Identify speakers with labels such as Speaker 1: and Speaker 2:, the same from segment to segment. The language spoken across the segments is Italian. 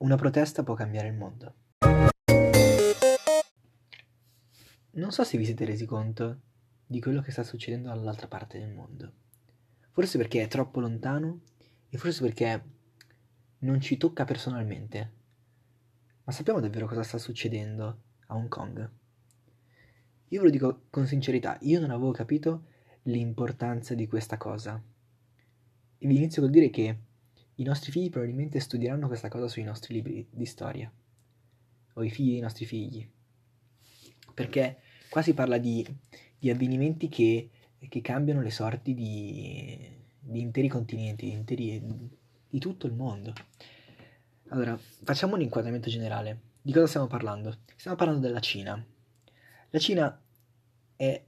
Speaker 1: Una protesta può cambiare il mondo. Non so se vi siete resi conto di quello che sta succedendo dall'altra parte del mondo. Forse perché è troppo lontano e forse perché non ci tocca personalmente. Ma sappiamo davvero cosa sta succedendo a Hong Kong? Io ve lo dico con sincerità, io non avevo capito l'importanza di questa cosa. E vi inizio col dire che i nostri figli probabilmente studieranno questa cosa sui nostri libri di storia, o i figli dei nostri figli, perché qua si parla di, di avvenimenti che, che, cambiano le sorti di, di interi continenti, di, interi, di tutto il mondo. Allora, facciamo un inquadramento generale. Di cosa stiamo parlando? Stiamo parlando della Cina. La Cina è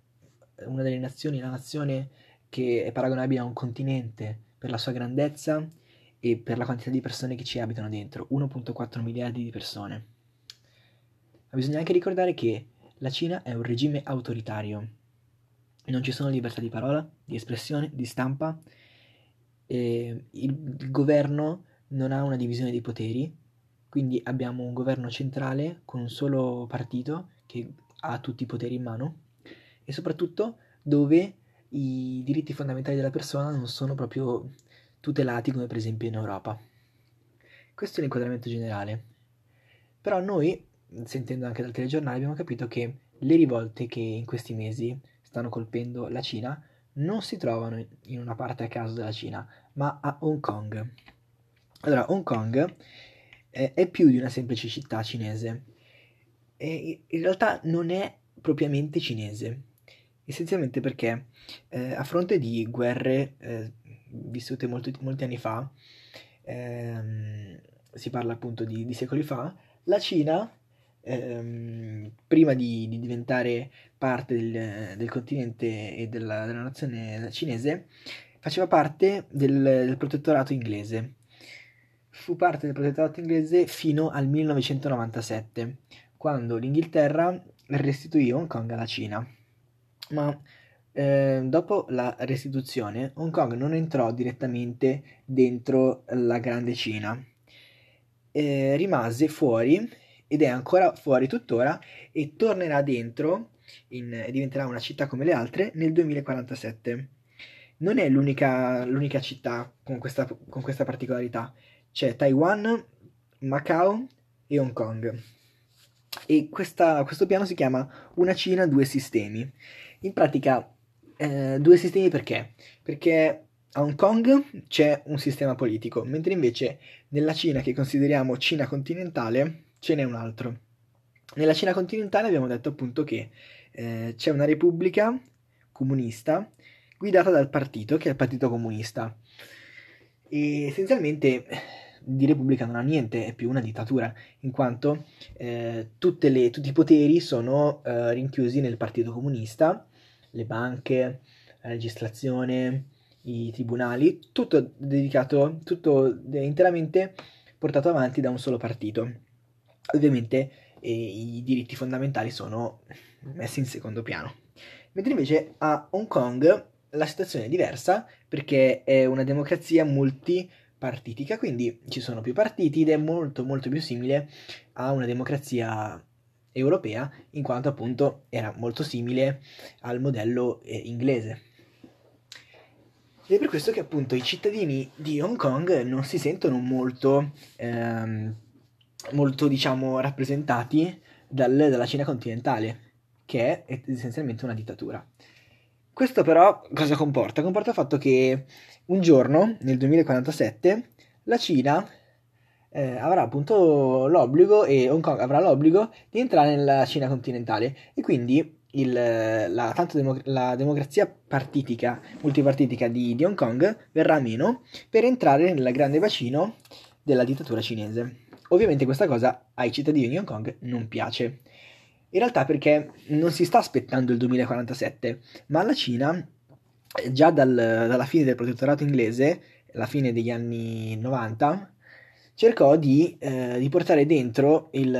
Speaker 1: una delle nazioni, la nazione che è paragonabile a un continente per la sua grandezza e per la quantità di persone che ci abitano dentro, 1.4 miliardi di persone. Ma bisogna anche ricordare che la Cina è un regime autoritario. Non ci sono libertà di parola, di espressione, di stampa. il, il governo non ha una divisione dei poteri, quindi abbiamo un governo centrale con un solo partito che ha tutti i poteri in mano e soprattutto dove i diritti fondamentali della persona non sono proprio tutelati come per esempio in Europa. Questo è l'inquadramento generale. Però noi, sentendo anche dal telegiornale, abbiamo capito che le rivolte che in questi mesi stanno colpendo la Cina non si trovano in una parte a caso della Cina, ma a Hong Kong. Allora, Hong Kong è più di una semplice città cinese. E in realtà non è propriamente cinese essenzialmente perché eh, a fronte di guerre eh, vissute molti, molti, anni fa, ehm, si parla appunto di, di, secoli fa, la Cina, ehm, prima di, di, diventare parte del, del continente e della, della, nazione cinese, faceva parte del, del protettorato inglese. Fu parte del protettorato inglese fino al 1997, quando l'Inghilterra restituì Hong Kong alla Cina ma eh, dopo la restituzione Hong Kong non entrò direttamente dentro la Grande Cina, eh, rimase fuori ed è ancora fuori tuttora e tornerà dentro, in, diventerà una città come le altre nel 2047. Non è l'unica, l'unica città con questa, con questa particolarità, c'è Taiwan, Macao e Hong Kong. E questa, questo piano si chiama Una Cina, due sistemi in pratica, eh, due sistemi perché? Perché a Hong Kong c'è un sistema politico, mentre invece nella Cina che consideriamo Cina continentale ce n'è un altro. Nella Cina continentale abbiamo detto appunto che eh, c'è una repubblica comunista guidata dal partito, che è il Partito Comunista. E essenzialmente di repubblica non ha niente, è più una dittatura, in quanto eh, le, tutti i poteri sono eh, rinchiusi nel Partito Comunista le banche, la legislazione, i tribunali, tutto dedicato, tutto interamente portato avanti da un solo partito. Ovviamente eh, i diritti fondamentali sono messi in secondo piano. Mentre invece a Hong Kong la situazione è diversa perché è una democrazia multipartitica, quindi ci sono più partiti ed è molto molto più simile a una democrazia europea in quanto appunto era molto simile al modello eh, inglese. Ed è per questo che appunto i cittadini di Hong Kong non si sentono molto, ehm, molto diciamo, rappresentati dal, dalla Cina continentale, che è essenzialmente una dittatura. Questo però cosa comporta? Comporta il fatto che un giorno, nel 2047, la Cina eh, avrà appunto l'obbligo e Hong Kong avrà l'obbligo di entrare nella Cina continentale e quindi il, la, tanto democ- la democrazia partitica, multipartitica di, di Hong Kong verrà meno per entrare nel grande bacino della dittatura cinese. Ovviamente questa cosa ai cittadini di Hong Kong non piace. In realtà perché non si sta aspettando il 2047, ma la Cina, già dal, dalla fine del protettorato inglese, la fine degli anni 90, cercò di, eh, di portare dentro, il,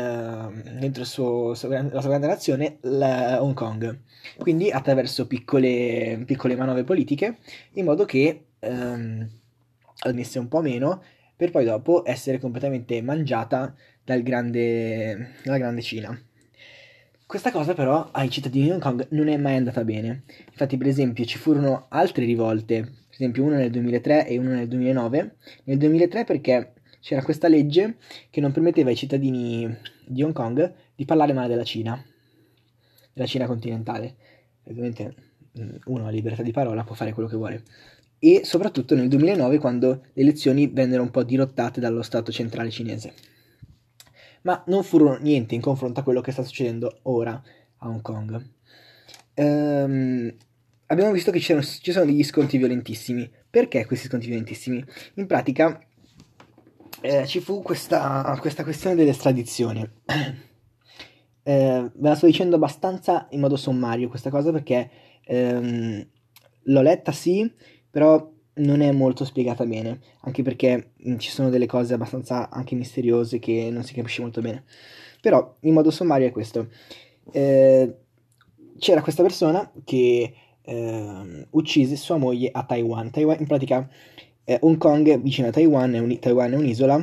Speaker 1: dentro il suo, la sua grande nazione Hong Kong, quindi attraverso piccole, piccole manovre politiche, in modo che ehm, al un po' meno per poi dopo essere completamente mangiata dal grande, dalla grande Cina. Questa cosa però ai cittadini di Hong Kong non è mai andata bene. Infatti, per esempio, ci furono altre rivolte, per esempio una nel 2003 e una nel 2009. Nel 2003 perché c'era questa legge che non permetteva ai cittadini di Hong Kong di parlare male della Cina, della Cina continentale. Ovviamente mm, uno ha libertà di parola, può fare quello che vuole. E soprattutto nel 2009 quando le elezioni vennero un po' dirottate dallo Stato centrale cinese ma non furono niente in confronto a quello che sta succedendo ora a Hong Kong. Ehm, abbiamo visto che ci sono, ci sono, degli sconti violentissimi. Perché questi sconti violentissimi? In pratica eh, ci fu questa, questa, questione dell'estradizione. eh, ve la sto dicendo abbastanza in modo sommario questa cosa perché ehm, l'ho letta sì, però non è molto spiegata bene, anche perché mh, mm, ci sono delle cose abbastanza anche misteriose che non si capisce molto bene. Però, in modo sommario, è questo. Eh, c'era questa persona che eh, uccise sua moglie a Taiwan. Taiwan in pratica, eh, Hong Kong vicino a Taiwan, è un, Taiwan è un'isola.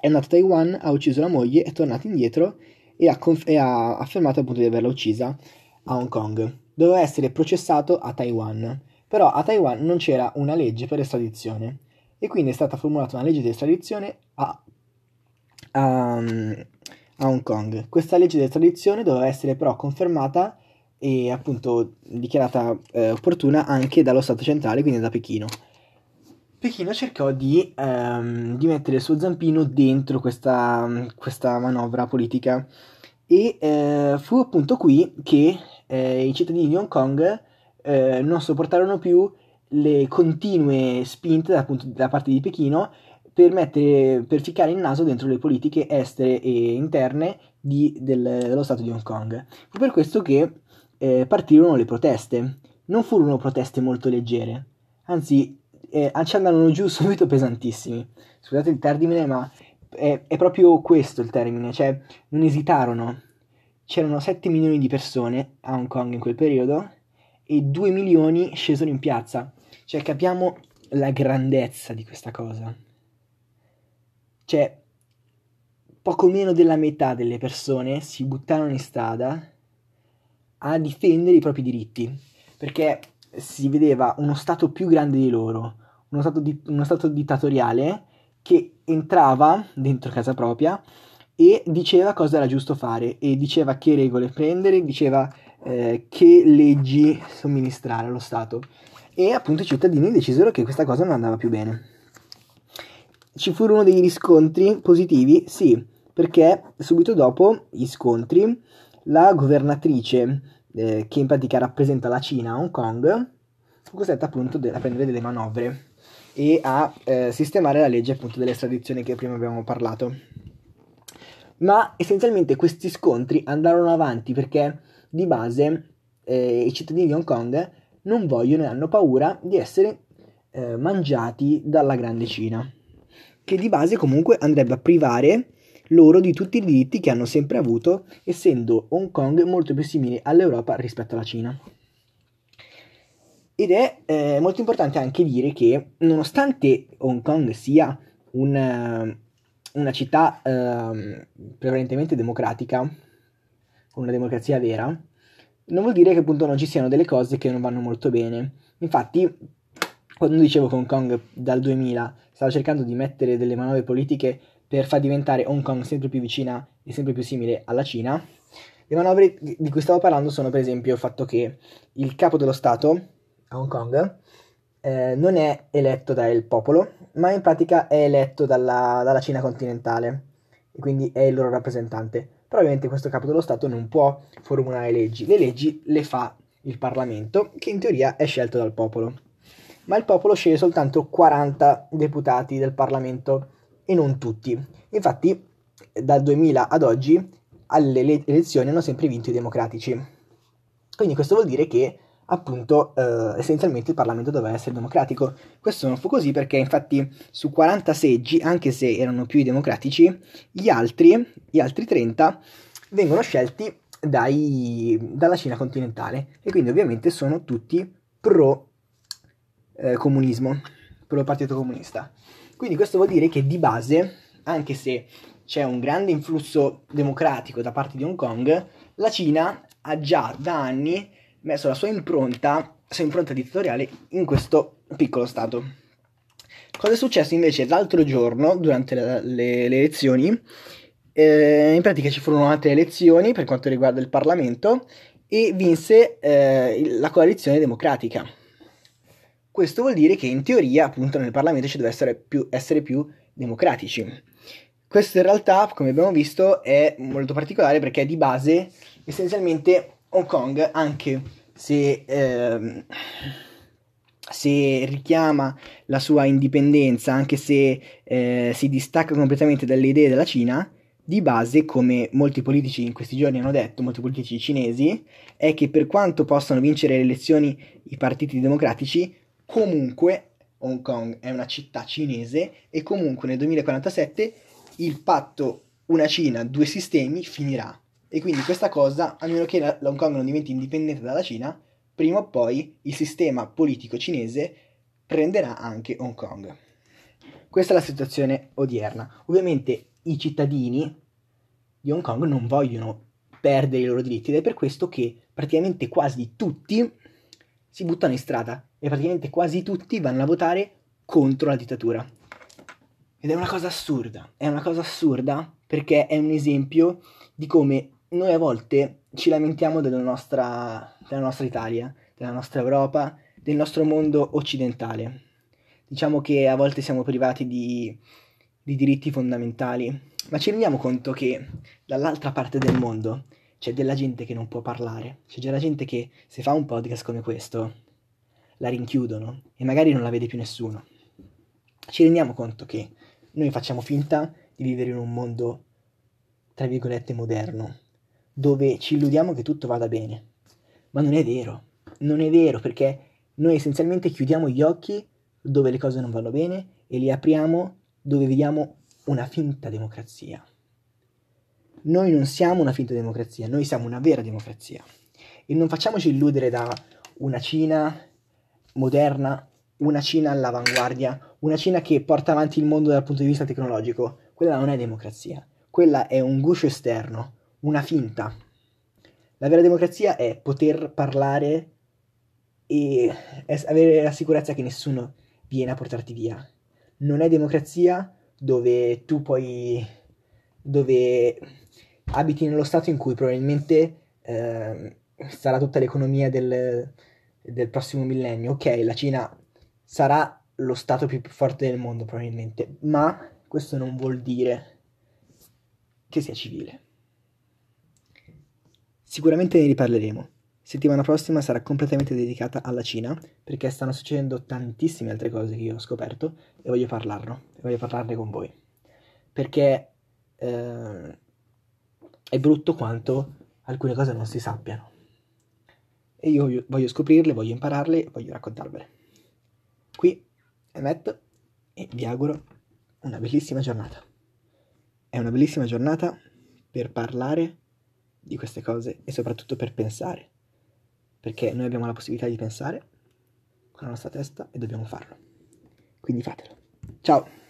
Speaker 1: È andato a Taiwan, ha ucciso la moglie, è tornato indietro e ha, conf- e ha affermato appunto di averla uccisa a Hong Kong. Doveva essere processato a Taiwan però a Taiwan non c'era una legge per l'estradizione e quindi è stata formulata una legge di estradizione a, a, a Hong Kong. Questa legge di estradizione doveva essere però confermata e appunto dichiarata eh, opportuna anche dallo Stato centrale, quindi da Pechino. Pechino cercò di, ehm, di, mettere il suo zampino dentro questa, questa manovra politica e eh, fu appunto qui che eh, i cittadini di Hong Kong eh, non sopportarono più le continue spinte da, appunto, da parte di Pechino per, mettere, per ficcare il naso dentro le politiche estere e interne di, del, dello Stato di Hong Kong. Fu per questo che eh, partirono le proteste. Non furono proteste molto leggere, anzi eh, ci andarono giù subito pesantissimi. Scusate il termine, ma è, è, proprio questo il termine, cioè non esitarono. C'erano 7 milioni di persone a Hong Kong in quel periodo e 2 milioni scesero in piazza. Cioè capiamo la grandezza di questa cosa. Cioè, poco meno della metà delle persone si buttarono in strada a difendere i propri diritti, perché si vedeva uno Stato più grande di loro, uno Stato, di, uno stato dittatoriale che entrava dentro casa propria e diceva cosa era giusto fare e diceva che regole prendere, diceva eh, che leggi somministrare allo Stato. E appunto i cittadini decisero che questa cosa non andava più bene. Ci furono dei riscontri positivi? Sì, perché subito dopo gli scontri la governatrice eh, che in pratica rappresenta la Cina a Hong Kong fu costretta appunto a prendere delle manovre e a eh, sistemare la legge appunto dell'estradizione che prima abbiamo parlato. Ma essenzialmente questi scontri andarono avanti perché di base eh, i cittadini di Hong Kong non vogliono e hanno paura di essere eh, mangiati dalla grande Cina, che di base comunque andrebbe a privare loro di tutti i diritti che hanno sempre avuto, essendo Hong Kong molto più simile all'Europa rispetto alla Cina. Ed è eh, molto importante anche dire che nonostante Hong Kong sia un, una città eh, prevalentemente democratica, una democrazia vera, non vuol dire che appunto non ci siano delle cose che non vanno molto bene. Infatti, quando dicevo che Hong Kong dal 2000 stava cercando di mettere delle manovre politiche per far diventare Hong Kong sempre più vicina e sempre più simile alla Cina, le manovre di cui stavo parlando sono per esempio il fatto che il capo dello Stato a Hong Kong eh, non è eletto dal popolo, ma in pratica è eletto dalla, dalla Cina continentale e quindi è il loro rappresentante. Però ovviamente questo capo dello Stato non può formulare leggi, le leggi le fa il Parlamento, che in teoria è scelto dal popolo. Ma il popolo sceglie soltanto 40 deputati del Parlamento e non tutti. Infatti, dal 2000 ad oggi, alle elezioni hanno sempre vinto i democratici. Quindi questo vuol dire che appunto eh, essenzialmente il Parlamento doveva essere democratico. Questo non fu così perché infatti su 40 seggi, anche se erano più i democratici, gli altri, gli altri 30 vengono scelti dai, dalla Cina continentale e quindi ovviamente sono tutti pro eh, comunismo, pro partito comunista. Quindi questo vuol dire che di base, anche se c'è un grande influsso democratico da parte di Hong Kong, la Cina ha già da anni messo la sua impronta, la sua impronta dittatoriale in questo piccolo Stato. Cosa è successo invece l'altro giorno, durante le, le, le elezioni? Eh, in pratica ci furono altre elezioni per quanto riguarda il Parlamento e vinse eh, la coalizione democratica. Questo vuol dire che in teoria, appunto, nel Parlamento ci deve essere più, essere più democratici. Questo in realtà, come abbiamo visto, è molto particolare perché di base, essenzialmente, Hong Kong, anche se, eh, se richiama la sua indipendenza, anche se eh, si distacca completamente dalle idee della Cina, di base, come molti politici in questi giorni hanno detto, molti politici cinesi, è che per quanto possano vincere le elezioni i partiti democratici, comunque Hong Kong è una città cinese e comunque nel 2047 il patto una Cina, due sistemi finirà. E quindi questa cosa, a meno che Hong Kong non diventi indipendente dalla Cina, prima o poi il sistema politico cinese prenderà anche Hong Kong. Questa è la situazione odierna. Ovviamente i cittadini di Hong Kong non vogliono perdere i loro diritti ed è per questo che praticamente quasi tutti si buttano in strada e praticamente quasi tutti vanno a votare contro la dittatura. Ed è una cosa assurda, è una cosa assurda perché è un esempio di come noi a volte ci lamentiamo della nostra, della nostra Italia, della nostra Europa, del nostro mondo occidentale. Diciamo che a volte siamo privati di, di diritti fondamentali, ma ci rendiamo conto che dall'altra parte del mondo c'è della gente che non può parlare, c'è della gente che se fa un podcast come questo la rinchiudono e magari non la vede più nessuno. Ci rendiamo conto che noi facciamo finta di vivere in un mondo, tra virgolette, moderno, dove ci illudiamo che tutto vada bene. Ma non è vero, non è vero perché noi essenzialmente chiudiamo gli occhi dove le cose non vanno bene e li apriamo dove vediamo una finta democrazia. Noi non siamo una finta democrazia, noi siamo una vera democrazia. E non facciamoci illudere da una Cina moderna, una Cina all'avanguardia, una Cina che porta avanti il mondo dal punto di vista tecnologico. Quella non è democrazia, quella è un guscio esterno, una finta. La vera democrazia è poter parlare e avere la sicurezza che nessuno viene a portarti via. Non è democrazia dove tu puoi... dove abiti nello stato in cui probabilmente eh, sarà tutta l'economia del, del prossimo millennio. Ok, la Cina sarà lo stato più forte del mondo probabilmente, ma questo non vuol dire che sia civile. Sicuramente ne riparleremo. Settimana prossima sarà completamente dedicata alla Cina perché stanno succedendo tantissime altre cose che io ho scoperto e voglio parlarlo, e voglio parlarne con voi. Perché eh, è brutto quanto alcune cose non si sappiano. E io voglio scoprirle, voglio impararle voglio raccontarvele. Qui è Matt e vi auguro una bellissima giornata. È una bellissima giornata per parlare di queste cose e soprattutto per pensare perché noi abbiamo la possibilità di pensare con la nostra testa e dobbiamo farlo. Quindi fatelo. Ciao!